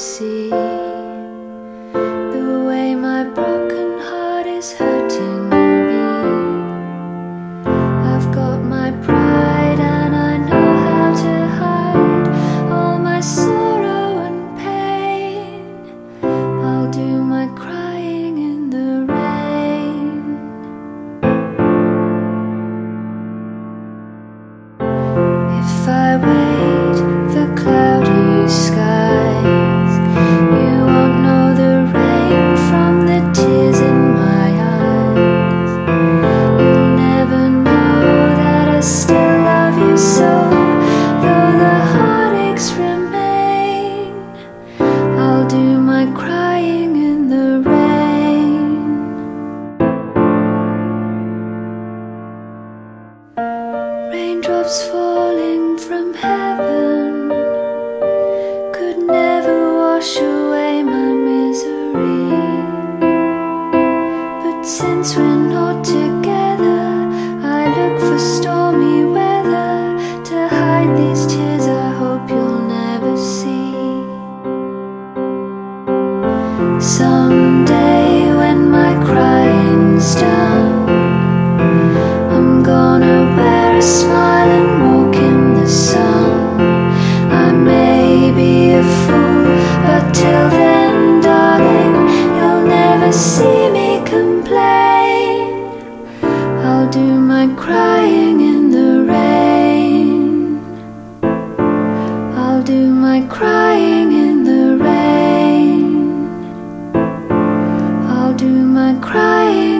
see. Raindrops falling from heaven could never wash away my misery. But since we're not together, I look for stormy weather to hide these tears I hope you'll never see. Someday, see me complain. I'll do my crying in the rain. I'll do my crying in the rain. I'll do my crying.